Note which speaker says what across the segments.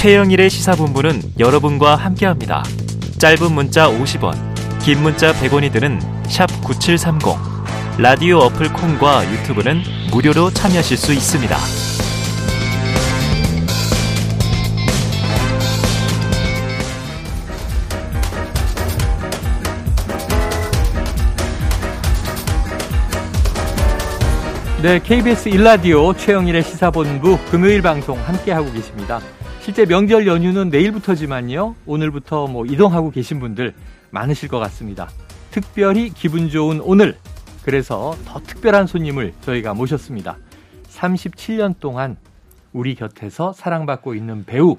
Speaker 1: 최영일의 시사본부는 여러분과 함께합니다. 짧은 문자 50원, 긴 문자 100원이 드는 9730. 라디오 어플 콩과 유튜브는 무료로 참여하실 수 있습니다.
Speaker 2: 네, KBS 일라디오 최영일의 시사본부 금요일 방송 함께하고 계십니다. 실제 명절 연휴는 내일부터지만요. 오늘부터 뭐 이동하고 계신 분들 많으실 것 같습니다. 특별히 기분 좋은 오늘. 그래서 더 특별한 손님을 저희가 모셨습니다. 37년 동안 우리 곁에서 사랑받고 있는 배우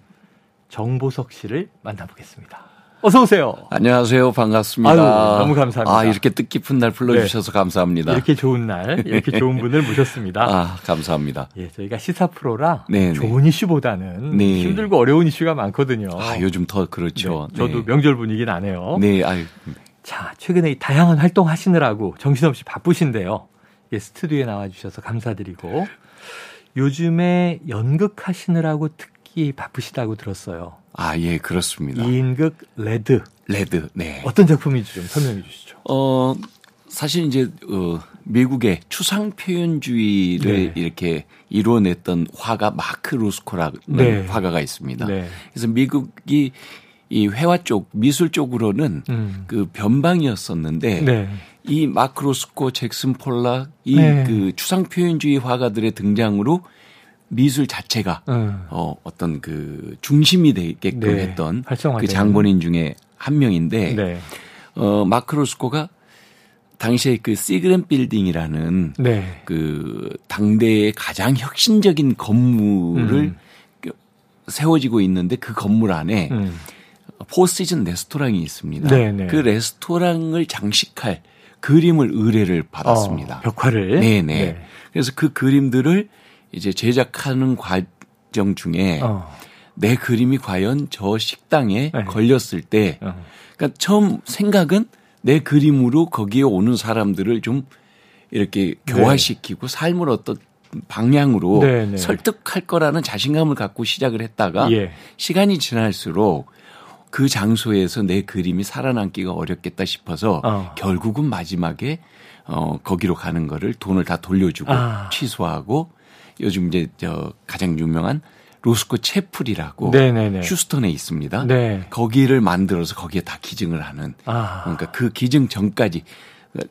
Speaker 2: 정보석 씨를 만나보겠습니다. 어서 오세요.
Speaker 3: 안녕하세요. 반갑습니다.
Speaker 2: 아유, 너무 감사합니다.
Speaker 3: 아, 이렇게 뜻깊은 날 불러주셔서 네. 감사합니다.
Speaker 2: 이렇게 좋은 날, 이렇게 좋은 분을 모셨습니다.
Speaker 3: 아, 감사합니다.
Speaker 2: 예, 저희가 시사 프로라 네네. 좋은 이슈보다는 네. 힘들고 어려운 이슈가 많거든요.
Speaker 3: 아, 요즘 더 그렇죠.
Speaker 2: 네, 저도 네. 명절 분위기 나네요.
Speaker 3: 네, 아유.
Speaker 2: 자, 최근에 다양한 활동 하시느라고 정신없이 바쁘신데요. 예, 스튜디오에 나와주셔서 감사드리고 요즘에 연극 하시느라고 특 히 바쁘시다고 들었어요.
Speaker 3: 아, 예, 그렇습니다.
Speaker 2: 이인극 레드.
Speaker 3: 레드, 네.
Speaker 2: 어떤 작품인지 좀 설명해 주시죠.
Speaker 3: 어, 사실 이제, 어, 미국의 추상 표현주의를 네. 이렇게 이루어냈던 화가 마크 루스코라는 네. 화가가 있습니다. 네. 그래서 미국이 이 회화 쪽, 미술 쪽으로는 음. 그 변방이었었는데 네. 이 마크 루스코, 잭슨 폴락, 이그 네. 추상 표현주의 화가들의 등장으로 미술 자체가 음. 어, 어떤 그 중심이 되게끔 네. 했던 그 장본인 중에 한 명인데 네. 어, 마크 로스코가 당시에 그 시그렌 빌딩이라는 네. 그 당대의 가장 혁신적인 건물을 음. 세워지고 있는데 그 건물 안에 음. 포시즌 레스토랑이 있습니다. 네네. 네. 그 레스토랑을 장식할 그림을 의뢰를 받았습니다.
Speaker 2: 어, 벽화를.
Speaker 3: 네네. 네. 그래서 그 그림들을 이제 제작하는 과정 중에 어. 내 그림이 과연 저 식당에 네. 걸렸을 때, 어. 그러니까 처음 생각은 내 그림으로 거기에 오는 사람들을 좀 이렇게 네. 교화시키고 네. 삶을 어떤 방향으로 네, 네, 설득할 거라는 자신감을 갖고 시작을 했다가 예. 시간이 지날수록 그 장소에서 내 그림이 살아남기가 어렵겠다 싶어서 어. 결국은 마지막에 어 거기로 가는 거를 돈을 다 돌려주고 아. 취소하고 요즘 이제 저 가장 유명한 로스코 채플이라고 네네네. 휴스턴에 있습니다. 네. 거기를 만들어서 거기에 다 기증을 하는 아. 그러니까 그 기증 전까지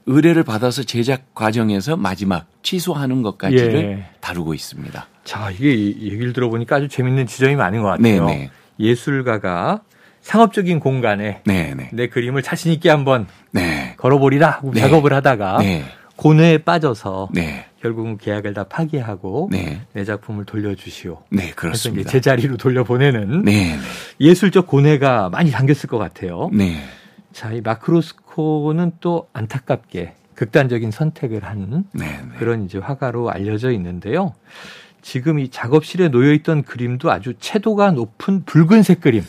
Speaker 3: 의뢰를 받아서 제작 과정에서 마지막 취소하는 것까지를 예. 다루고 있습니다.
Speaker 2: 자, 이게 얘기를 들어보니까 아주 재밌는 지점이 많은 것 같아요. 네네. 예술가가 상업적인 공간에 네네. 내 그림을 자신 있게 한번 네. 걸어보리라 하고 네. 작업을 하다가 네. 고뇌에 빠져서 네. 결국은 계약을 다 파기하고 네. 내 작품을 돌려주시오.
Speaker 3: 네, 그렇습니다.
Speaker 2: 그래서 제자리로 돌려보내는 네, 네. 예술적 고뇌가 많이 담겼을 것 같아요. 네. 자, 이 마크로스코는 또 안타깝게 극단적인 선택을 한 네, 네. 그런 이제 화가로 알려져 있는데요. 지금 이 작업실에 놓여 있던 그림도 아주 채도가 높은 붉은색 그림.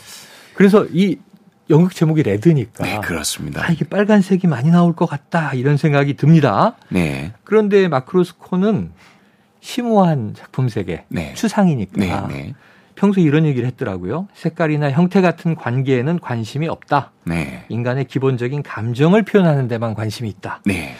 Speaker 2: 그래서 이 연극 제목이 레드니까.
Speaker 3: 네, 그렇습니다.
Speaker 2: 아, 이게 빨간색이 많이 나올 것 같다. 이런 생각이 듭니다. 네. 그런데 마크로스코는 심오한 작품 세계, 네. 추상이니까. 네, 네. 평소에 이런 얘기를 했더라고요. 색깔이나 형태 같은 관계에는 관심이 없다. 네. 인간의 기본적인 감정을 표현하는 데만 관심이 있다. 네.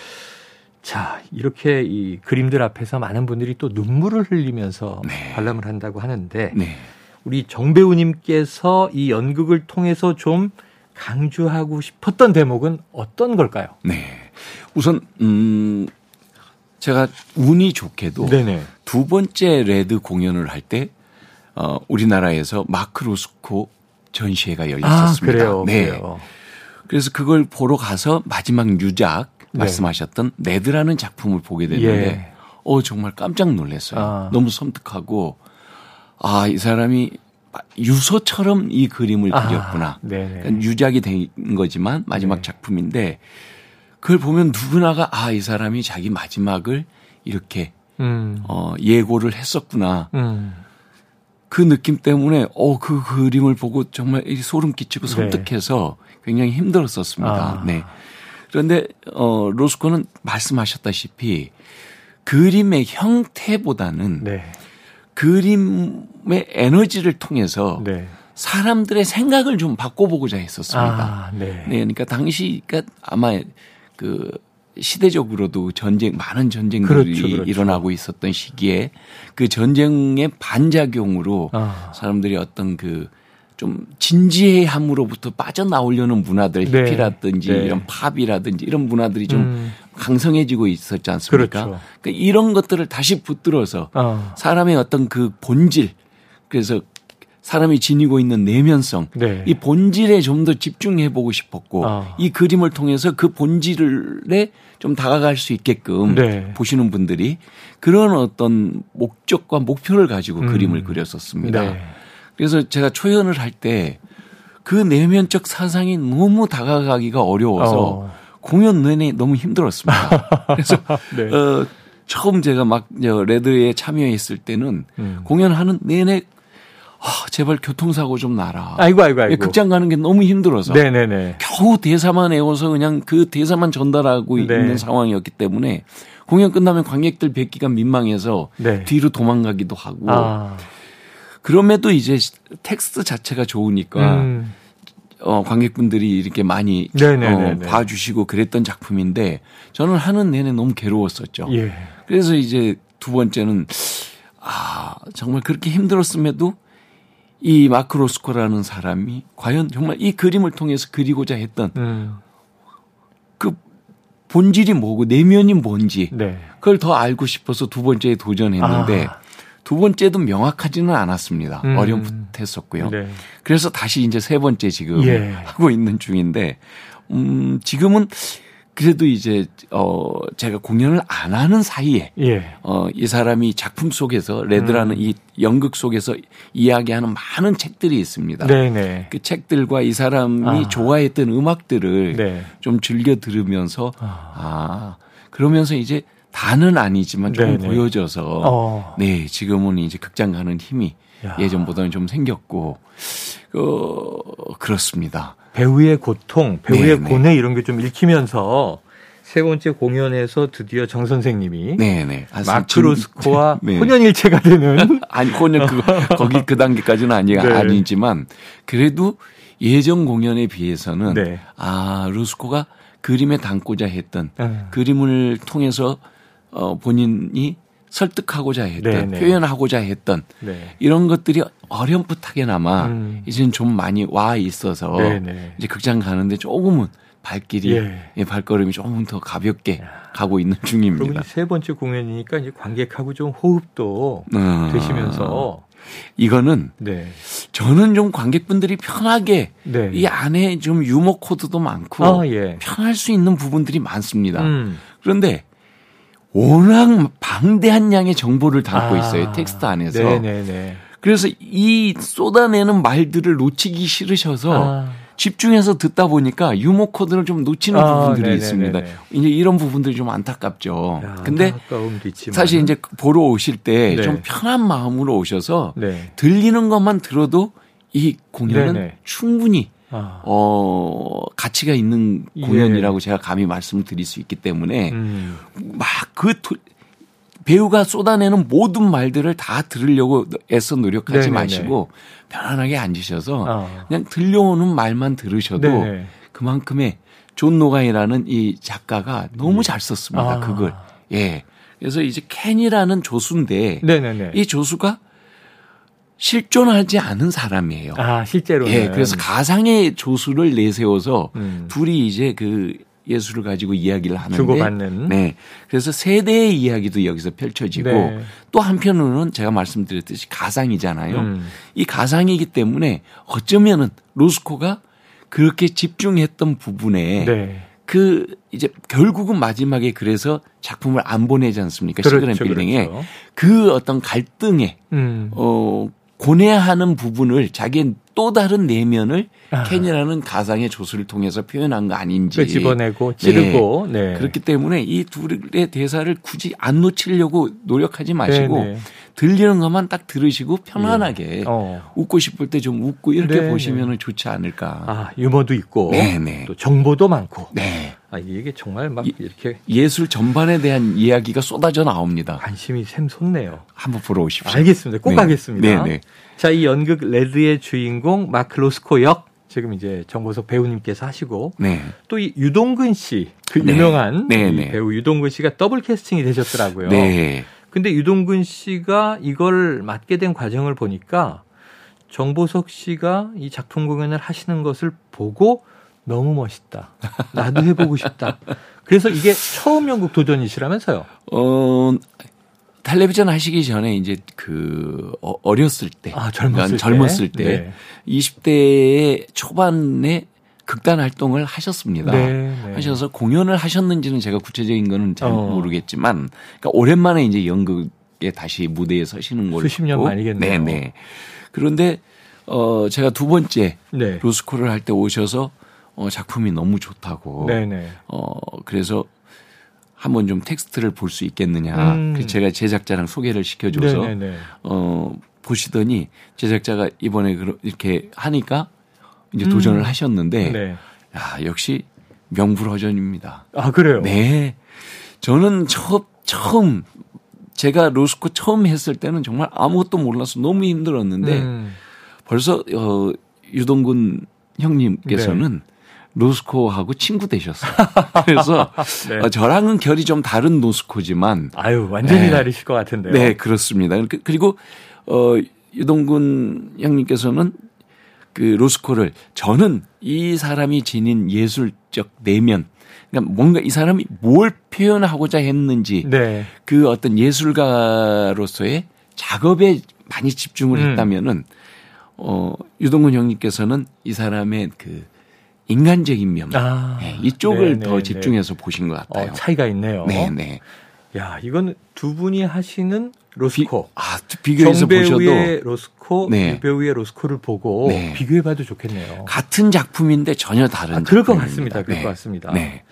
Speaker 2: 자, 이렇게 이 그림들 앞에서 많은 분들이 또 눈물을 흘리면서 네. 관람을 한다고 하는데 네. 우리 정 배우님께서 이 연극을 통해서 좀 강조하고 싶었던 대목은 어떤 걸까요?
Speaker 3: 네. 우선 음 제가 운이 좋게도 네네. 두 번째 레드 공연을 할 때 어, 우리나라에서 마크 로스코 전시회가 열렸었습니다. 아,
Speaker 2: 그래요, 네. 그래요.
Speaker 3: 그래서 그걸 보러 가서 마지막 유작 네. 말씀하셨던 레드라는 작품을 보게 됐는데 예. 어 정말 깜짝 놀랐어요. 아. 너무 섬뜩하고 아, 이 사람이 유서처럼 이 그림을 아, 그렸구나. 그러니까 유작이 된 거지만 마지막 네. 작품인데 그걸 보면 누구나가 아, 이 사람이 자기 마지막을 이렇게 음. 어, 예고를 했었구나. 음. 그 느낌 때문에 어, 그 그림을 보고 정말 소름 끼치고 네. 섬뜩해서 네. 굉장히 힘들었었습니다. 아. 네. 그런데 어, 로스코는 말씀하셨다시피 그림의 형태보다는 네. 그림의 에너지를 통해서 네. 사람들의 생각을 좀 바꿔보고자 했었습니다. 아, 네. 네. 그러니까 당시, 그러니까 아마 그 시대적으로도 전쟁, 많은 전쟁들이 그렇죠, 그렇죠. 일어나고 있었던 시기에 그 전쟁의 반작용으로 아. 사람들이 어떤 그 좀 진지함으로부터 빠져나오려는 문화들, 네. 히피라든지 네. 이런 팝이라든지 이런 문화들이 좀 음. 강성해지고 있었지 않습니까? 그렇죠. 그러니까 이런 것들을 다시 붙들어서 아. 사람의 어떤 그 본질, 그래서 사람이 지니고 있는 내면성, 네. 이 본질에 좀 더 집중해 보고 싶었고 아. 이 그림을 통해서 그 본질에 좀 다가갈 수 있게끔 네. 보시는 분들이 그런 어떤 목적과 목표를 가지고 음. 그림을 그렸었습니다. 네. 그래서 제가 초연을 할 때 그 내면적 사상이 너무 다가가기가 어려워서 어. 공연 내내 너무 힘들었습니다. 그래서 네. 어, 처음 제가 막 레드에 참여했을 때는 음. 공연하는 내내 아, 제발 교통사고 좀 나라.
Speaker 2: 아이고, 아이고, 아이고.
Speaker 3: 극장 가는 게 너무 힘들어서. 네네네. 겨우 대사만 외워서 그냥 그 대사만 전달하고 네. 있는 상황이었기 때문에 공연 끝나면 관객들 뵙기가 민망해서 네. 뒤로 도망가기도 하고. 아. 그럼에도 이제 텍스트 자체가 좋으니까 음. 어, 관객분들이 이렇게 많이 어, 봐주시고 그랬던 작품인데 저는 하는 내내 너무 괴로웠었죠. 예. 그래서 이제 두 번째는 아, 정말 그렇게 힘들었음에도 이 마크 로스코라는 사람이 과연 정말 이 그림을 통해서 그리고자 했던 음. 그 본질이 뭐고 내면이 뭔지 네. 그걸 더 알고 싶어서 두 번째에 도전했는데 아. 두 번째도 명확하지는 않았습니다. 음. 어렴풋했었고요. 네. 그래서 다시 이제 세 번째 지금 예. 하고 있는 중인데 음 지금은 그래도 이제 어 제가 공연을 안 하는 사이에 예. 어이 사람이 작품 속에서 레드라는 음. 이 연극 속에서 이야기하는 많은 책들이 있습니다. 네네. 그 책들과 이 사람이 아. 좋아했던 음악들을 네. 좀 즐겨 들으면서 아. 아 그러면서 이제 다는 아니지만 조금 네네. 보여져서 어. 네 지금은 이제 극장 가는 힘이 야. 예전보다는 좀 생겼고 어 그렇습니다.
Speaker 2: 배우의 고통, 배우의 네네. 고뇌 이런 게 좀 읽히면서 세 번째 공연에서 드디어 정 선생님이 네네. 마크 로스코와 네. 혼연일체가 되는
Speaker 3: 아니 혼연 그 거기 그 단계까지는 아니 네. 아니지만 그래도 예전 공연에 비해서는 네. 아 루스코가 그림에 담고자 했던 네. 그림을 통해서 어 본인이 설득하고자 했던 네네. 표현하고자 했던 네. 이런 것들이 어렴풋하게나마 음. 이제는 좀 많이 와 있어서 네네. 이제 극장 가는데 조금은 발길이 예. 예, 발걸음이 조금 더 가볍게 야. 가고 있는 중입니다.
Speaker 2: 그럼 세 번째 공연이니까 이제 관객하고 좀 호흡도 어. 되시면서
Speaker 3: 이거는 네. 저는 좀 관객분들이 편하게 네. 이 안에 좀 유머 코드도 많고 아, 예. 편할 수 있는 부분들이 많습니다. 음. 그런데 워낙 방대한 양의 정보를 담고 아. 있어요. 텍스트 안에서. 네네네. 그래서 이 쏟아내는 말들을 놓치기 싫으셔서 아. 집중해서 듣다 보니까 유머 코드를 좀 놓치는 아, 부분들이 네네네네. 있습니다. 이제 이런 부분들이 좀 안타깝죠. 야, 근데 사실 이제 보러 오실 때좀 네. 편한 마음으로 오셔서 네. 들리는 것만 들어도 이 공연은 네네. 충분히 아. 어, 가치가 있는 공연이라고 예. 제가 감히 말씀을 드릴 수 있기 때문에 음. 막그 배우가 쏟아내는 모든 말들을 다 들으려고 애써 노력하지 네네네. 마시고 편안하게 앉으셔서 어. 그냥 들려오는 말만 들으셔도 네네. 그만큼의 존 로건이라는 이 작가가 너무 음. 잘 썼습니다. 아. 그걸. 예. 그래서 이제 켄이라는 조수인데 네네네. 이 조수가 실존하지 않은 사람이에요.
Speaker 2: 아, 실제로.
Speaker 3: 예, 그래서 가상의 조수를 내세워서 음. 둘이 이제 그 예술을 가지고 이야기를 하는데
Speaker 2: 주고받는.
Speaker 3: 네. 그래서 세대의 이야기도 여기서 펼쳐지고 네. 또 한편으로는 제가 말씀드렸듯이 가상이잖아요. 음. 이 가상이기 때문에 어쩌면은 로스코가 그렇게 집중했던 부분에 네. 그 이제 결국은 마지막에 그래서 작품을 안 보내지 않습니까? 그렇죠, 시그램 빌딩에 그렇죠. 그 어떤 갈등에 음. 어 고뇌하는 부분을 자기의 또 다른 내면을 아. 켄이라는 가상의 조수를 통해서 표현한 거 아닌지.
Speaker 2: 그 집어내고 찌르고. 네.
Speaker 3: 네. 그렇기 때문에 이 둘의 대사를 굳이 안 놓치려고 노력하지 마시고 네네. 네. 들리는 것만 딱 들으시고 편안하게 예. 어. 웃고 싶을 때 좀 웃고 이렇게 네, 보시면 네. 좋지 않을까.
Speaker 2: 아 유머도 있고 네네. 네. 또 정보도 많고.
Speaker 3: 네.
Speaker 2: 아 이게 정말 막
Speaker 3: 이,
Speaker 2: 이렇게
Speaker 3: 예술 전반에 대한 이야기가 쏟아져 나옵니다.
Speaker 2: 관심이 샘솟네요.
Speaker 3: 한번 보러 오십시오.
Speaker 2: 알겠습니다. 꼭 네. 가겠습니다. 네네. 자, 이 연극 레드의 주인공 마크 로스코 역 지금 이제 정보석 배우님께서 하시고 네. 또이 유동근 씨, 그 네. 유명한 네. 네. 배우 유동근 씨가 더블 캐스팅이 되셨더라고요. 네. 근데 유동근 씨가 이걸 맡게 된 과정을 보니까 정보석 씨가 이 작품 공연을 하시는 것을 보고 너무 멋있다. 나도 해보고 싶다. 그래서 이게 처음 연극 도전이시라면서요?
Speaker 3: 어, 텔레비전 하시기 전에 이제 그 어, 어렸을 때,
Speaker 2: 아, 젊었을,
Speaker 3: 젊었을 때, 때 네. 20대 초반에 극단 활동을 하셨습니다. 네, 네. 하셔서 공연을 하셨는지는 제가 구체적인 거는 잘 어. 모르겠지만, 그러니까 오랜만에 이제 연극에 다시 무대에 서시는 걸로
Speaker 2: 수십 년 만이겠네요.
Speaker 3: 네, 네. 그런데 어 제가 두 번째 네. 로스쿨을 할 때 오셔서 어 작품이 너무 좋다고. 네, 네. 어 그래서 한번 좀 텍스트를 볼 수 있겠느냐. 음. 그래서 제가 제작자랑 소개를 시켜줘서 네네네. 어 보시더니 제작자가 이번에 이렇게 하니까 이제 도전을 음. 하셨는데 네. 야 역시 명불허전입니다.
Speaker 2: 아 그래요?
Speaker 3: 네. 저는 처, 처음 제가 로스코 처음 했을 때는 정말 아무것도 몰라서 너무 힘들었는데 음. 벌써 어 유동근 형님께서는 네. 노스코하고 친구 되셨어요. 그래서 네. 어, 저랑은 결이 좀 다른 노스코지만
Speaker 2: 아유 완전히 네. 다르실 것 같은데요.
Speaker 3: 네 그렇습니다. 그, 그리고 어 유동근 형님께서는 그 로스코를 저는 이 사람이 지닌 예술적 내면 그러니까 뭔가 이 사람이 뭘 표현하고자 했는지 네. 그 어떤 예술가로서의 작업에 많이 집중을 음. 했다면은 어 유동근 형님께서는 이 사람의 그 인간적인 면 아, 네, 이쪽을 네네, 더 네. 집중해서 네. 보신 것 같아요.
Speaker 2: 어, 차이가 있네요.
Speaker 3: 네, 네.
Speaker 2: 야, 이건 두 분이 하시는 로스코. 비,
Speaker 3: 아, 비교해서
Speaker 2: 보셔도 로스코, 네. 배우의 로스코를 보고 네. 비교해봐도 좋겠네요.
Speaker 3: 같은 작품인데 전혀 다른. 아,
Speaker 2: 그럴 것 같습니다. 그럴 네. 것 같습니다. 네.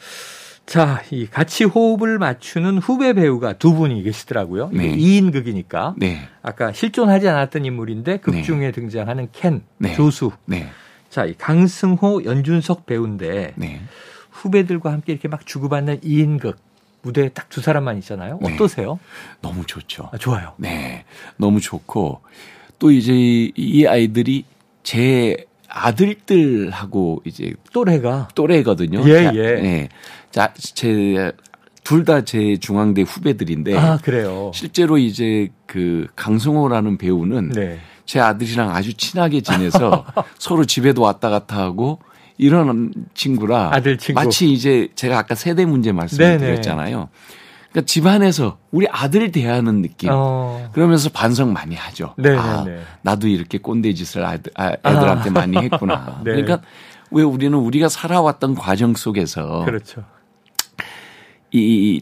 Speaker 2: 자, 이 같이 호흡을 맞추는 후배 배우가 두 분이 계시더라고요. 네. 2인극이니까. 네. 아까 실존하지 않았던 인물인데 극 네. 중에 등장하는 켄, 네. 조수. 네. 자, 이 강승호, 연준석 배우인데 네. 후배들과 함께 이렇게 막 주고받는 2인극 무대에 딱 두 사람만 있잖아요. 네. 어떠세요?
Speaker 3: 너무 좋죠.
Speaker 2: 아, 좋아요.
Speaker 3: 네. 너무 좋고 또 이제 이 아이들이 제 아들들하고 이제
Speaker 2: 또래가
Speaker 3: 또래거든요.
Speaker 2: 예, 자, 예.
Speaker 3: 네. 자, 제 둘 다 제 중앙대 후배들인데
Speaker 2: 아, 그래요.
Speaker 3: 실제로 이제 그 강승호라는 배우는 네. 제 아들이랑 아주 친하게 지내서 서로 집에도 왔다 갔다 하고 이런 친구라
Speaker 2: 아들 친구.
Speaker 3: 마치 이제 제가 아까 세대 문제 말씀을 드렸잖아요. 그러니까 집안에서 우리 아들 대하는 느낌. 어. 그러면서 반성 많이 하죠. 네네네. 아, 나도 이렇게 꼰대 짓을 아들, 아, 애들한테 아. 많이 했구나. 네. 그러니까 왜 우리는 우리가 살아왔던 과정 속에서
Speaker 2: 그렇죠.
Speaker 3: 이,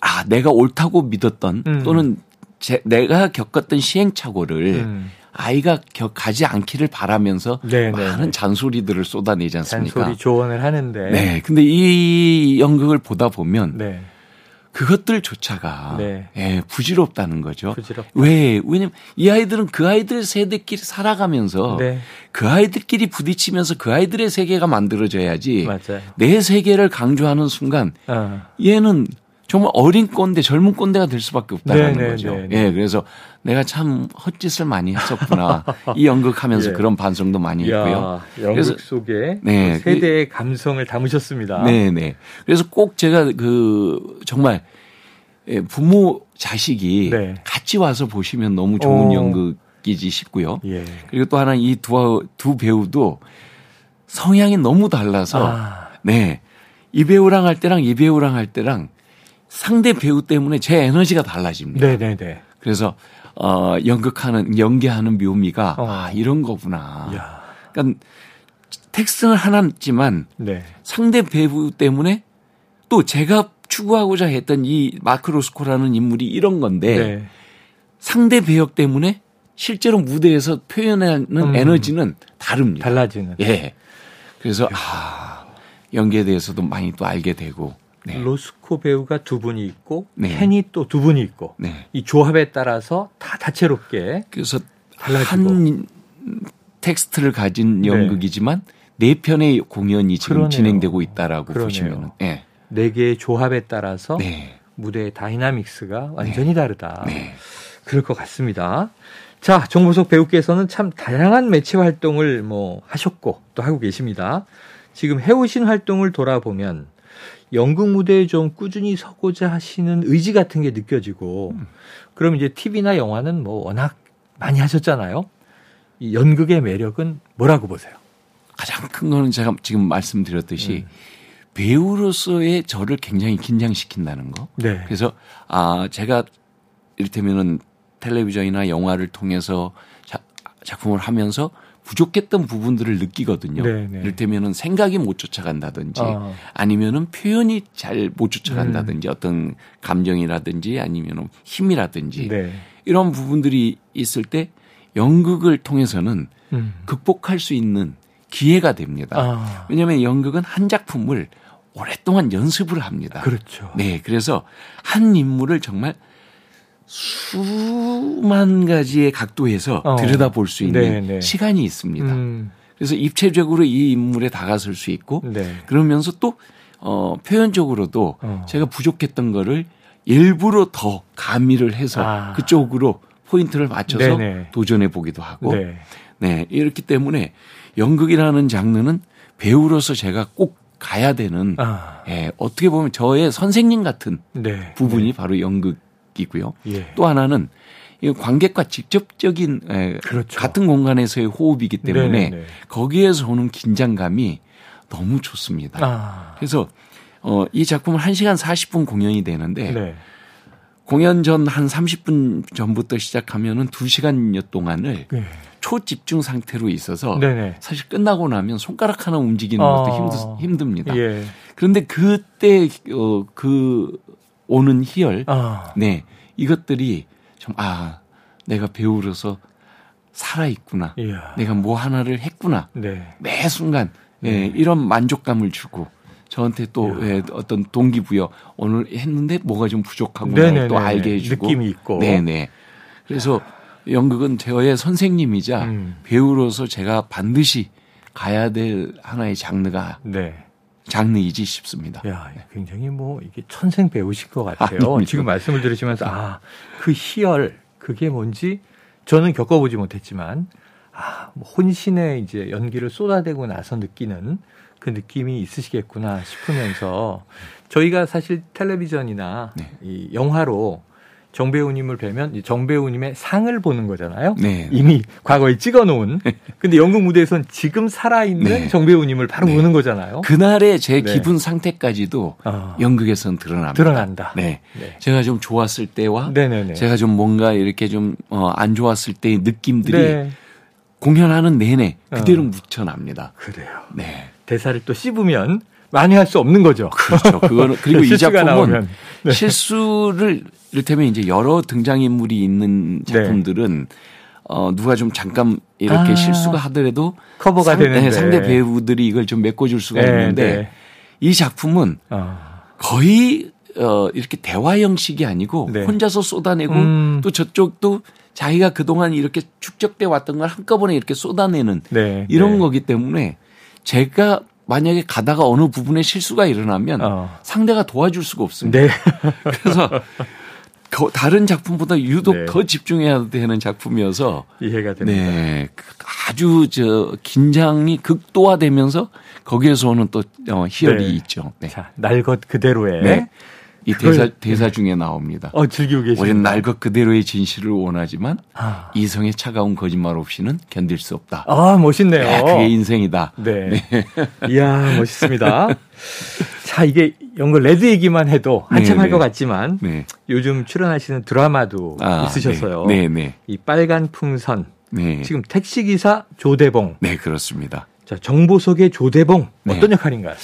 Speaker 3: 아, 내가 옳다고 믿었던 음. 또는 제, 내가 겪었던 시행착오를 음. 아이가 가지 않기를 바라면서 네네. 네, 많은 네. 잔소리들을 쏟아내지 않습니까?
Speaker 2: 잔소리 조언을 하는데.
Speaker 3: 네. 근데 이 연극을 보다 보면 네. 그것들조차가 네. 예, 부질없다는 거죠.
Speaker 2: 부질없다.
Speaker 3: 왜? 왜냐면 이 아이들은 그 아이들 세대끼리 살아가면서 네. 그 아이들끼리 부딪히면서 그 아이들의 세계가 만들어져야지
Speaker 2: 맞아요.
Speaker 3: 내 세계를 강조하는 순간 어. 얘는 정말 어린 꼰대, 젊은 꼰대가 될 수밖에 없다는 네, 네, 거죠. 네, 예, 그래서 내가 참 헛짓을 많이 했었구나. 이 연극하면서 예. 그런 반성도 많이 했고요.
Speaker 2: 연극 그래서, 속에 네, 세대의 감성을 담으셨습니다.
Speaker 3: 네, 네. 그래서 꼭 제가 그 정말 예, 부모 자식이 네. 같이 와서 보시면 너무 좋은 오. 연극이지 싶고요. 예. 그리고 또 하나 이 두 두 배우도 성향이 너무 달라서 아. 네. 이 배우랑 할 때랑 이 배우랑 할 때랑 상대 배우 때문에 제 에너지가 달라집니다.
Speaker 2: 네네네.
Speaker 3: 그래서 어 연극하는 연기하는 묘미가 어. 아 이런 거구나. 야. 그러니까 텍스트는 하나지만 네. 상대 배우 때문에 또 제가 추구하고자 했던 이 마크 로스코라는 인물이 이런 건데 네. 상대 배역 때문에 실제로 무대에서 표현하는 음. 에너지는 다릅니다.
Speaker 2: 달라지는.
Speaker 3: 예. 그래서 아 연기에 대해서도 많이 또 알게 되고
Speaker 2: 네. 로스코 배우가 두 분이 있고 네. 켄이 또 두 분이 있고 네. 이 조합에 따라서 다 다채롭게.
Speaker 3: 그래서 달라지고. 한 텍스트를 가진 네. 연극이지만 네, 네 편의 공연이 지금 그러네요. 진행되고 있다라고 보시면 네.
Speaker 2: 네 개의 조합에 따라서 네. 무대의 dynamics가 완전히 네. 다르다. 네. 그럴 것 같습니다. 자, 정보석 배우께서는 참 다양한 매체 활동을 뭐 하셨고 또 하고 계십니다. 지금 해오신 활동을 돌아보면 연극 무대에 좀 꾸준히 서고자 하시는 의지 같은 게 느껴지고 음. 그럼 이제 TV나 영화는 뭐 워낙 많이 하셨잖아요. 이 연극의 매력은 뭐라고 보세요?
Speaker 3: 가장 큰 거는 제가 지금 말씀드렸듯이 음. 배우로서의 저를 굉장히 긴장시킨다는 거. 네. 그래서 아 제가 이를테면은 텔레비전이나 영화를 통해서 자, 작품을 하면서 부족했던 부분들을 느끼거든요. 네네. 네. 이를테면은 생각이 못 쫓아간다든지 어. 아니면은 표현이 잘 못 쫓아간다든지 음. 어떤 감정이라든지 아니면은 힘이라든지 네. 이런 부분들이 있을 때 연극을 통해서는 음. 극복할 수 있는 기회가 됩니다. 아. 왜냐하면 연극은 한 작품을 오랫동안 연습을 합니다.
Speaker 2: 그렇죠.
Speaker 3: 네, 그래서 한 인물을 정말 수만 가지의 각도에서 어. 들여다볼 수 있는 네네. 네. 시간이 있습니다. 음. 그래서 입체적으로 이 인물에 다가설 수 있고 네. 그러면서 또 어, 표현적으로도 어. 제가 부족했던 거를 일부러 더 가미를 해서 아. 그쪽으로 포인트를 맞춰서 네네. 도전해 보기도 하고 네. 네 이렇기 때문에 연극이라는 장르는 배우로서 제가 꼭 가야 되는 아. 예, 어떻게 보면 저의 선생님 같은 네. 부분이 네. 바로 연극 이고요. 예. 또 하나는 이 관객과 직접적인 예, 그렇죠. 같은 공간에서의 호흡이기 때문에 네네네. 거기에서 오는 긴장감이 너무 좋습니다. 아. 그래서 어, 이 작품은 1시간 40분 공연이 되는데 네. 공연 전 한 30분 전부터 시작하면은 2시간여 동안을 네. 초집중 상태로 있어서 네네. 사실 끝나고 나면 손가락 하나 움직이는 것도 어. 힘드, 힘듭니다. 예. 그런데 그때 어, 그 오는 희열, 어. 네 이것들이 좀 아 내가 배우로서 살아 있구나, 이야. 내가 뭐 하나를 했구나, 네. 매 순간 예, 네. 이런 만족감을 주고 저한테 또 예, 어떤 동기부여 오늘 했는데 뭐가 좀 부족하구나. 또 알게 해주고
Speaker 2: 느낌이 있고
Speaker 3: 네네 그래서 연극은 저의 선생님이자 음. 배우로서 제가 반드시 가야 될 하나의 장르가 네. 장르이지 싶습니다.
Speaker 2: 야, 굉장히 뭐 이게 천생 배우실 것 같아요. 아, 지금 말씀을 들으시면서 아, 그 희열 그게 뭔지 저는 겪어보지 못했지만 아, 뭐 혼신의 이제 연기를 쏟아대고 나서 느끼는 그 느낌이 있으시겠구나 싶으면서 저희가 사실 텔레비전이나 네. 이 영화로 정배우님을 뵈면 정배우님의 상을 보는 거잖아요. 네. 이미 과거에 찍어놓은. 근데 연극 무대에선 지금 살아있는 네. 정배우님을 바로 네. 보는 거잖아요.
Speaker 3: 그날의 제 네. 기분 상태까지도 어. 연극에선 드러납니다.
Speaker 2: 드러난다.
Speaker 3: 네. 네. 제가 좀 좋았을 때와 네네네. 제가 좀 뭔가 이렇게 좀안 어, 좋았을 때의 느낌들이 네. 공연하는 내내 그대로 어. 묻혀납니다.
Speaker 2: 그래요. 네. 대사를 또 씹으면 많이 할수 없는 거죠.
Speaker 3: 그렇죠. 그거는 그리고 이 작품은 네. 실수를 이를테면 이제 여러 등장인물이 있는 네. 작품들은 네. 어 누가 좀 잠깐 이렇게 아, 실수가 하더라도
Speaker 2: 커버가 상, 되는
Speaker 3: 네, 상대 배우들이 이걸 좀 메꿔줄 수가 네, 있는데 네. 이 작품은 어. 거의 어 이렇게 대화 형식이 아니고 네. 혼자서 쏟아내고 음. 또 저쪽도 자기가 그동안 이렇게 축적돼 왔던 걸 한꺼번에 이렇게 쏟아내는 이런 거기 때문에 제가 만약에 가다가 어느 부분에 실수가 일어나면 어. 상대가 도와줄 수가 없습니다. 네. 그래서 다른 작품보다 유독 네. 더 집중해야 되는 작품이어서
Speaker 2: 이해가 됩니다. 네,
Speaker 3: 아주 저 긴장이 극도화되면서 거기에서 오는 또 어, 희열이 네. 있죠.
Speaker 2: 네. 자, 날것 그대로의 네.
Speaker 3: 이 대사 대사 중에 나옵니다.
Speaker 2: 어, 즐기고 계십니다.
Speaker 3: 우리는 날 것 그대로의 진실을 원하지만 아. 이성의 차가운 거짓말 없이는 견딜 수 없다.
Speaker 2: 아, 멋있네요. 네,
Speaker 3: 그게 인생이다.
Speaker 2: 네. 네. 이야, 멋있습니다. 자, 이게 연극 레드 얘기만 해도 한참 네, 할것 네. 같지만 네. 요즘 출연하시는 드라마도 아, 있으셔서요. 네, 네. 이 빨간 풍선. 네. 지금 택시기사 조대봉.
Speaker 3: 네, 그렇습니다.
Speaker 2: 자, 정보석의 조대봉. 어떤 역할인가요?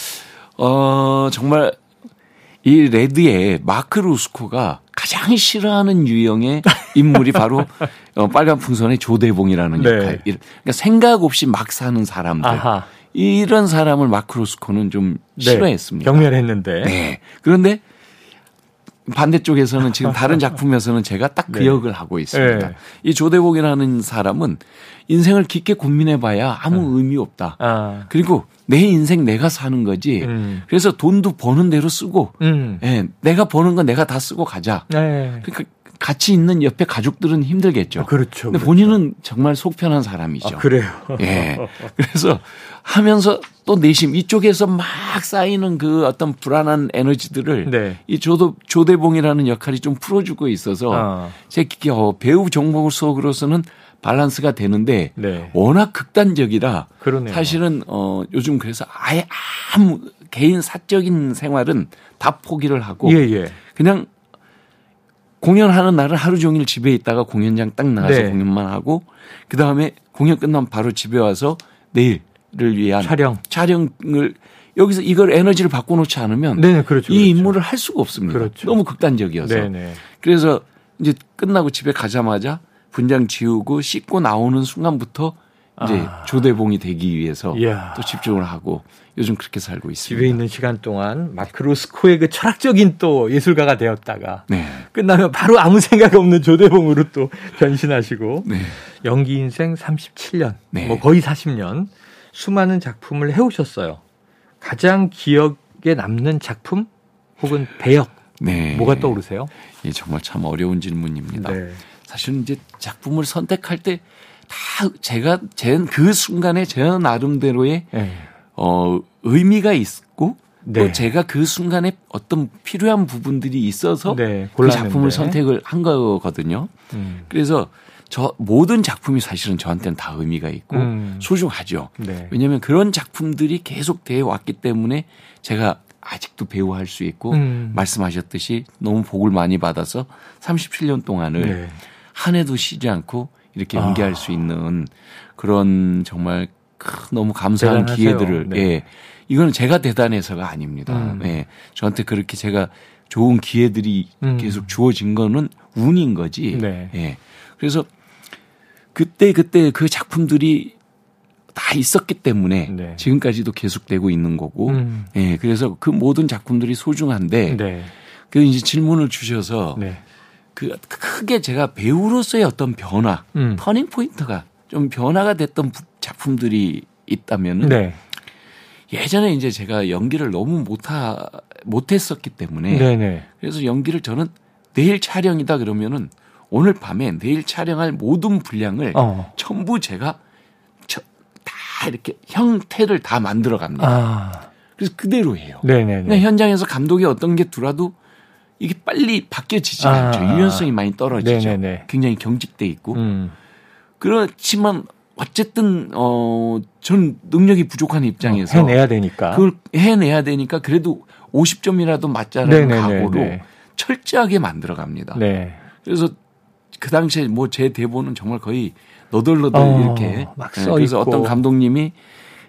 Speaker 3: 어, 정말 이 레드의 마크 로스코가 가장 싫어하는 유형의 인물이 바로 어, 빨간 풍선의 조대봉이라는 네. 역할. 그러니까 생각 없이 막 사는 사람들. 아하. 이런 사람을 마크 루스코는 좀 네. 싫어했습니다.
Speaker 2: 경멸했는데.
Speaker 3: 네. 그런데 반대쪽에서는 지금 다른 작품에서는 제가 딱그 네. 역을 하고 있습니다. 네. 이 조대복이라는 사람은 인생을 깊게 고민해봐야 아무 아. 의미 없다. 아. 그리고 내 인생 내가 사는 거지. 음. 그래서 돈도 버는 대로 쓰고, 음. 예, 내가 버는 건 내가 다 쓰고 가자. 네. 그러니까 같이 있는 옆에 가족들은 힘들겠죠. 아,
Speaker 2: 그렇죠.
Speaker 3: 근데
Speaker 2: 그렇죠.
Speaker 3: 본인은 정말 속 편한 사람이죠.
Speaker 2: 아, 그래요.
Speaker 3: 예. 그래서 하면서 또 내심 이쪽에서 막 쌓이는 그 어떤 불안한 에너지들을 네. 이 조도 조대봉이라는 역할이 좀 풀어주고 있어서 아. 제 어, 배우 종목 속으로서는 밸런스가 되는데 네. 워낙 극단적이라 그러네요. 사실은 어 요즘 그래서 아예 아무 개인 사적인 생활은 다 포기를 하고 예, 예. 그냥 공연하는 날은 하루 종일 집에 있다가 공연장 딱 나가서 네. 공연만 하고 그 다음에 공연 끝나면 바로 집에 와서 내일을 위한
Speaker 2: 촬영
Speaker 3: 촬영을 여기서 이걸 에너지를 바꿔놓지 않으면
Speaker 2: 네, 그렇죠,
Speaker 3: 이 그렇죠. 임무를 할 수가 없습니다. 그렇죠. 너무 극단적이어서 네, 네. 그래서 이제 끝나고 집에 가자마자 분장 지우고 씻고 나오는 순간부터 이제 아. 조대봉이 되기 위해서 이야. 또 집중을 하고 요즘 그렇게 살고 있습니다.
Speaker 2: 집에 있는 시간 동안 마크로스코의 그 철학적인 또 예술가가 되었다가 네. 끝나면 바로 아무 생각 없는 조대봉으로 또 변신하시고 네. 연기 인생 37년, 네. 뭐 거의 40년 수많은 작품을 해오셨어요. 가장 기억에 남는 작품 혹은 배역 네. 뭐가 떠오르세요?
Speaker 3: 예, 정말 참 어려운 질문입니다. 네. 사실은 이제 작품을 선택할 때 다 제가 제 그 순간에 제 나름대로의 네. 어 의미가 있고 네. 또 제가 그 순간에 어떤 필요한 부분들이 있어서 네, 그 작품을 선택을 한 거거든요. 음. 그래서 저 모든 작품이 사실은 저한테는 다 의미가 있고 음. 소중하죠. 네. 왜냐하면 그런 작품들이 계속 돼 왔기 때문에 제가 아직도 배우할 수 있고 음. 말씀하셨듯이 너무 복을 많이 받아서 37년 동안을 네. 한 해도 쉬지 않고 이렇게 연기할 아. 수 있는 그런 정말 너무 감사한 대단하세요. 기회들을 네. 예. 이거는 제가 대단해서가 아닙니다. 음. 예. 저한테 그렇게 제가 좋은 기회들이 음. 계속 주어진 거는 운인 거지. 네. 예. 그래서 그때 그때 그 작품들이 다 있었기 때문에 네. 지금까지도 계속되고 있는 거고. 음. 예. 그래서 그 모든 작품들이 소중한데 네. 그 이제 질문을 주셔서 네. 그 크게 제가 배우로서의 어떤 변화, 음. 터닝 포인트가 좀 변화가 됐던 작품들이 있다면은 네. 예전에 이제 제가 연기를 너무 못하 못했었기 때문에 네네. 그래서 연기를 저는 내일 촬영이다 그러면은 오늘 밤에 내일 촬영할 모든 분량을 어. 전부 제가 다 이렇게 형태를 다 만들어 갑니다. 아. 그래서 그대로 해요. 네네네. 현장에서 감독이 어떤 게 들어도 이게 빨리 바뀌어지지 아, 않죠. 유연성이 많이 떨어지죠. 네네네. 굉장히 경직돼 있고. 음. 그렇지만 어쨌든 어전 능력이 부족한 입장에서
Speaker 2: 어, 해내야 되니까
Speaker 3: 그걸 해내야 되니까 그래도 50점이라도 맞자라는 각오로 철저하게 만들어 갑니다. 네. 그래서 그 당시에 뭐 제 대본은 정말 거의 너덜너덜 어, 이렇게 막 네, 그래서 어떤 감독님이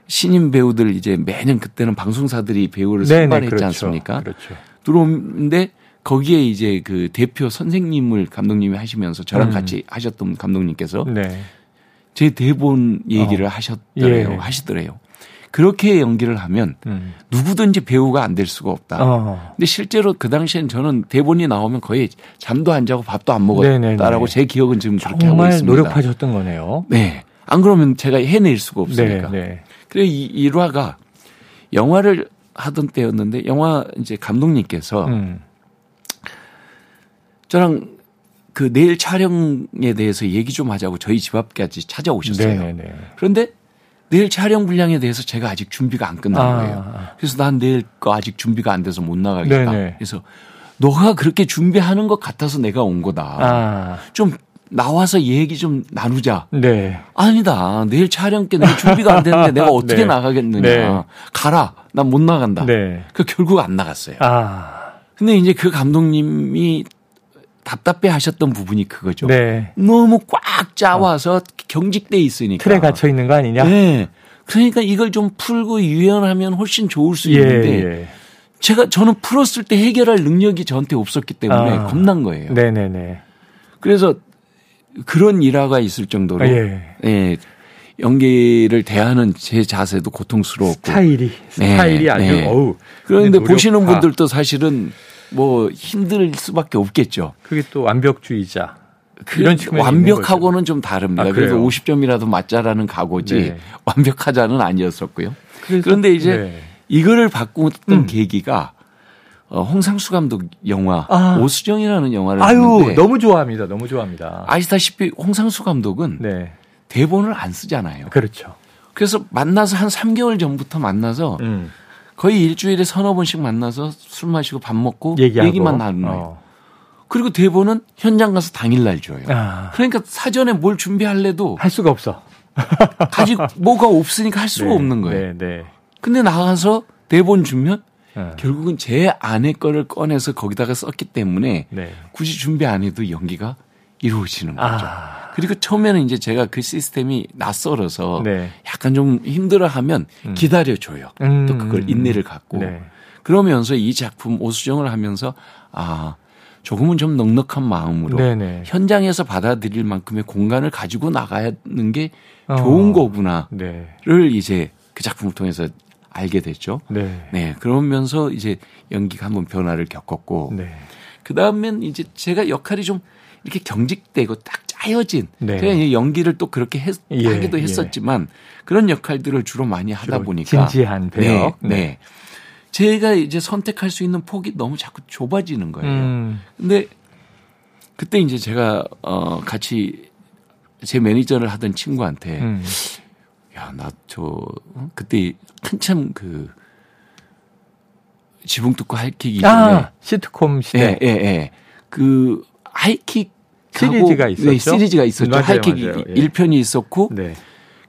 Speaker 3: 신인 배우들 이제 매년 그때는 방송사들이 배우를 선발했지 그렇죠. 않습니까? 그렇죠. 들어오는데 거기에 이제 그 대표 선생님을 감독님이 하시면서 저랑 음. 같이 하셨던 감독님께서 네. 제 대본 얘기를 어. 하셨더래요. 예. 하시더래요. 그렇게 연기를 하면 음. 누구든지 배우가 안 될 수가 없다. 어. 근데 실제로 그 당시엔 저는 대본이 나오면 거의 잠도 안 자고 밥도 안 먹었다라고 제 기억은 지금 그렇게 하고 있습니다.
Speaker 2: 노력하셨던 거네요.
Speaker 3: 네. 안 그러면 제가 해낼 수가 없으니까. 네, 네. 그래 이 일화가 영화를 하던 때였는데 영화 이제 감독님께서 음. 저랑 그 내일 촬영에 대해서 얘기 좀 하자고 저희 집 앞까지 찾아오셨어요. 네네네. 그런데 내일 촬영 분량에 대해서 제가 아직 준비가 안 끝난 아. 거예요. 그래서 난 내일 거 아직 준비가 안 돼서 못 나가겠다. 네네. 그래서 너가 그렇게 준비하는 것 같아서 내가 온 거다. 아. 좀 나와서 얘기 좀 나누자. 네. 아니다. 내일 촬영 때 내가 준비가 안 됐는데 내가 어떻게 네. 나가겠느냐. 네. 가라. 난 못 나간다. 네. 그 결국 안 나갔어요. 아. 근데 이제 그 감독님이 답답해 하셨던 부분이 그거죠. 네. 너무 꽉 짜와서 어. 경직돼 있으니까.
Speaker 2: 틀에 갇혀 있는 거 아니냐?
Speaker 3: 네. 그러니까 이걸 좀 풀고 유연하면 훨씬 좋을 수 있는데 예, 예. 제가 저는 풀었을 때 해결할 능력이 저한테 없었기 때문에 아. 겁난 거예요. 네네네. 그래서 그런 일화가 있을 정도로 예. 예. 연기를 대하는 제 자세도 고통스러웠고
Speaker 2: 스타일이 스타일이 네, 아주 네. 어우
Speaker 3: 그런데 보시는 분들도 사실은 뭐 힘들 수밖에 없겠죠.
Speaker 2: 그게 또 완벽주의자.
Speaker 3: 그 이런 완벽하고는 좀 다릅니다. 아, 그래도 50점이라도 맞자라는 각오지 네. 완벽하자는 아니었었고요. 그런데 이제 네. 이거를 바꾸었던 음. 계기가 어, 홍상수 감독 영화 아. 오수정이라는 영화를
Speaker 2: 아유 봤는데 너무 좋아합니다. 너무 좋아합니다.
Speaker 3: 아시다시피 홍상수 감독은 네. 대본을 안 쓰잖아요.
Speaker 2: 그렇죠.
Speaker 3: 그래서 만나서 한 3개월 전부터 만나서 음. 거의 일주일에 서너 번씩 만나서 술 마시고 밥 먹고 얘기하고. 얘기만 나누는 거예요. 어. 그리고 대본은 현장 가서 당일날 줘요. 아. 그러니까 사전에 뭘 준비할래도
Speaker 2: 할 수가 없어.
Speaker 3: 가지 뭐가 없으니까 할 수가 네, 없는 거예요. 네, 네. 근데 나가서 대본 주면 네. 결국은 제 아내 거를 꺼내서 거기다가 썼기 때문에 네. 굳이 준비 안 해도 연기가 이루어지는 거죠. 아. 그리고 처음에는 이제 제가 그 시스템이 낯설어서 네. 약간 좀 힘들어하면 음. 기다려줘요. 음. 또 그걸 인내를 갖고 네. 그러면서 이 작품 오수정을 하면서 아 조금은 좀 넉넉한 마음으로 네네. 현장에서 받아들일 만큼의 공간을 가지고 나가는 게 어. 좋은 거구나를 네. 이제 그 작품을 통해서 알게 됐죠. 네. 네. 그러면서 이제 연기가 한번 변화를 겪었고 네. 그 다음엔 이제 제가 역할이 좀 이렇게 경직되고 딱 짜여진 네. 제가 연기를 또 그렇게 했, 예, 하기도 예. 했었지만 예. 그런 역할들을 주로 많이 하다 보니까
Speaker 2: 진지한 배역.
Speaker 3: 네, 네. 제가 이제 선택할 수 있는 폭이 너무 자꾸 좁아지는 거예요. 음. 근데 그때 이제 제가 어 같이 제 매니저를 하던 친구한테 음. 야, 나 저 그때 한참 그 지붕 뚫고 하이킥이
Speaker 2: 아, 시트콤 시대.
Speaker 3: 예, 예, 예. 그 하이킥
Speaker 2: 시리즈가 있었죠. 네,
Speaker 3: 시리즈가 있었죠. 맞아요, 하이킥 맞아요. 예. 1편이 있었고 네.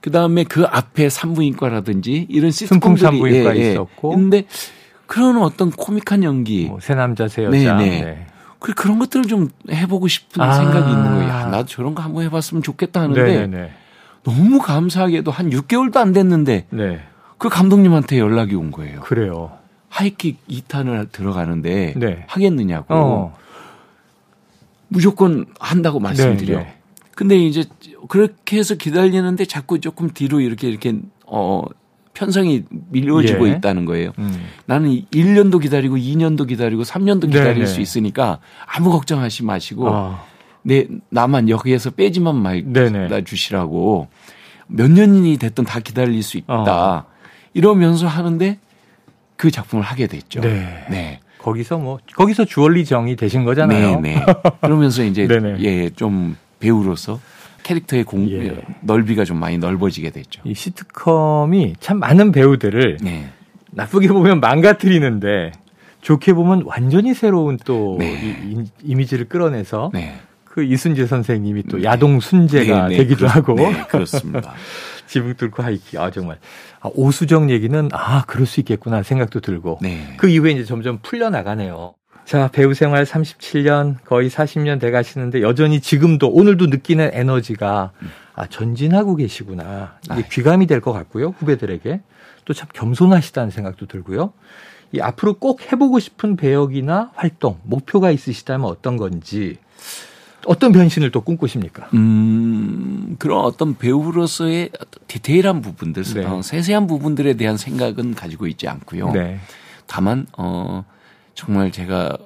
Speaker 3: 그다음에 그 앞에 산부인과라든지 이런 시트콤들이
Speaker 2: 산부인과 예, 예. 있었고
Speaker 3: 근데 그런 어떤 코믹한 연기
Speaker 2: 뭐, 새 남자 새 여자 네, 네.
Speaker 3: 네. 그 그런 것들을 좀 해보고 싶은 아. 생각이 있는 거예요. 야, 나도 저런 거 한번 해봤으면 좋겠다 하는데 네네네. 네, 네. 너무 감사하게도 한 6개월도 안 됐는데 네. 그 감독님한테 연락이 온 거예요.
Speaker 2: 그래요.
Speaker 3: 하이킥 2탄을 들어가는데 네. 하겠느냐고. 어. 무조건 한다고 말씀드려. 네, 근데 이제 그렇게 해서 기다리는데 자꾸 조금 뒤로 이렇게 이렇게 어 편성이 밀려지고 예. 있다는 거예요. 음. 나는 1년도 기다리고 2년도 기다리고 3년도 기다릴 네네. 수 있으니까 아무 걱정하지 마시고 아. 내 나만 여기에서 빼지만 말다 주시라고 몇 년이 됐든 다 기다릴 수 있다. 아. 이러면서 하는데 그 작품을 하게 됐죠. 네. 네.
Speaker 2: 거기서 뭐 거기서 주얼리 정이 되신 거잖아요.
Speaker 3: 네, 네. 그러면서 이제 예, 좀 배우로서 캐릭터의 공 예. 넓이가 좀 많이 넓어지게 됐죠.
Speaker 2: 이 시트콤이 참 많은 배우들을 네. 나쁘게 보면 망가뜨리는데 좋게 보면 완전히 새로운 또 네. 이, 이미지를 끌어내서 네. 그 이순재 선생님이 또 네. 야동 순재가 네, 네. 되기도
Speaker 3: 그렇,
Speaker 2: 하고
Speaker 3: 그렇습니다.
Speaker 2: 지붕 뚫고 하이키 아 정말 아, 오수정 얘기는 아 그럴 수 있겠구나 생각도 들고 그 이후에 이제 점점 풀려 나가네요. 자, 배우 생활 37년, 거의 40년 돼 가시는데 여전히 지금도 오늘도 느끼는 에너지가 아, 전진하고 계시구나. 이게 아. 귀감이 될 것 같고요. 후배들에게. 또 참 겸손하시다는 생각도 들고요. 이 앞으로 꼭 해보고 싶은 배역이나 활동, 목표가 있으시다면 어떤 건지 어떤 변신을 또 꿈꾸십니까?
Speaker 3: 음, 그런 어떤 배우로서의 디테일한 부분들, 네. 어, 세세한 부분들에 대한 생각은 가지고 있지 않고요. 네. 다만, 어, 정말 제가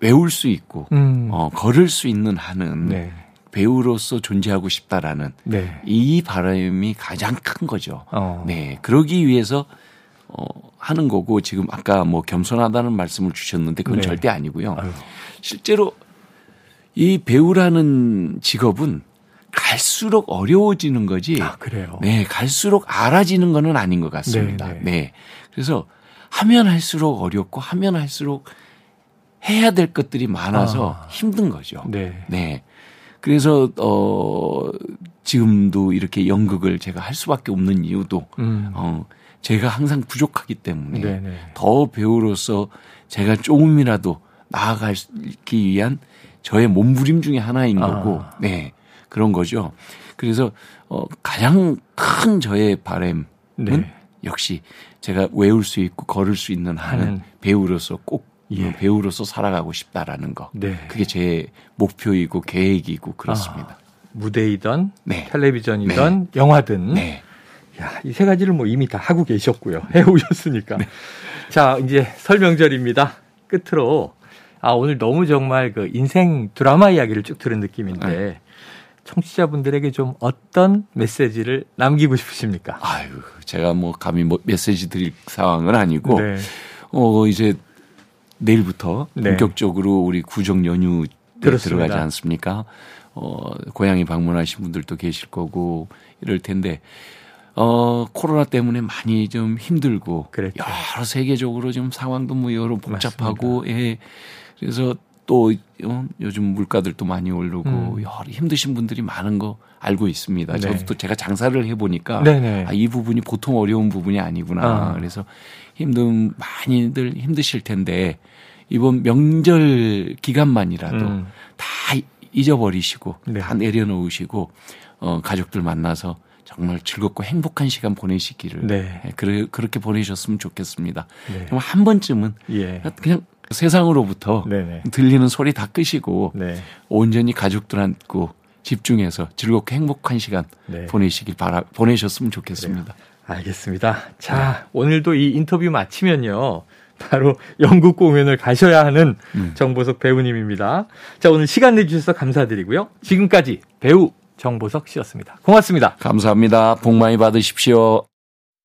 Speaker 3: 외울 수 있고 음. 어, 걸을 수 있는 한은 네. 배우로서 존재하고 싶다라는 네. 이 바람이 가장 큰 거죠. 어. 네. 그러기 위해서 어, 하는 거고 지금 아까 뭐 겸손하다는 말씀을 주셨는데 그건 네. 절대 아니고요. 아유. 실제로 이 배우라는 직업은 갈수록 어려워지는 거지.
Speaker 2: 아, 그래요?
Speaker 3: 네. 갈수록 알아지는 거는 아닌 것 같습니다. 네. 네. 네. 그래서 하면 할수록 어렵고 하면 할수록 해야 될 것들이 많아서 아. 힘든 거죠. 네. 네. 그래서 어 지금도 이렇게 연극을 제가 할 수밖에 없는 이유도 음. 어 제가 항상 부족하기 때문에 네네. 네. 더 배우로서 제가 조금이라도 나아가기 위한 저의 몸부림 중에 하나인 거고 아. 네. 그런 거죠. 그래서 어 가장 큰 저의 바램은 네. 역시 제가 외울 수 있고 걸을 수 있는 한은 배우로서 꼭 예. 배우로서 살아가고 싶다라는 거. 네. 그게 제 목표이고 계획이고 그렇습니다. 아,
Speaker 2: 무대이던 네. 텔레비전이던 네. 영화든 네. 야, 이 세 가지를 뭐 이미 다 하고 계셨고요. 해 오셨으니까. 네. 자, 이제 설명절입니다. 끝으로 아, 오늘 너무 정말 그 인생 드라마 이야기를 쭉 들은 느낌인데 네. 청취자분들에게 좀 어떤 메시지를 남기고 싶으십니까?
Speaker 3: 아유, 제가 뭐 감히 뭐 메시지 드릴 상황은 아니고 네. 어 이제 내일부터 네. 본격적으로 우리 구정 연휴 들어가지 않습니까? 어 고향에 방문하신 분들도 계실 거고 이럴 텐데 어, 코로나 때문에 많이 좀 힘들고 그랬죠. 여러 세계적으로 좀 상황도 뭐 여러 복잡하고 맞습니다. 예. 그래서 또 어, 요즘 물가들도 많이 오르고 음. 여러 힘드신 분들이 많은 거 알고 있습니다. 네. 저도 또 제가 장사를 해 보니까 아, 이 부분이 보통 어려운 부분이 아니구나. 아. 그래서 힘든 많이들 힘드실 텐데 이번 명절 기간만이라도 음. 다 잊어버리시고 네. 다 내려놓으시고 어 가족들 만나서 정말 즐겁고 행복한 시간 보내시기를 네. 예, 그래, 그렇게 보내셨으면 좋겠습니다. 네. 한 번쯤은 예. 그냥 세상으로부터 네네. 들리는 소리 다 끄시고 네. 온전히 가족들한테 집중해서 즐겁고 행복한 시간 네. 보내시길 바라 보내셨으면 좋겠습니다. 그래요.
Speaker 2: 알겠습니다. 자, 오늘도 이 인터뷰 마치면요. 바로 영국 공연을 가셔야 하는 음. 정보석 배우님입니다. 자, 오늘 시간 내주셔서 감사드리고요. 지금까지 배우 정보석 씨였습니다. 고맙습니다.
Speaker 3: 감사합니다. 복 많이 받으십시오.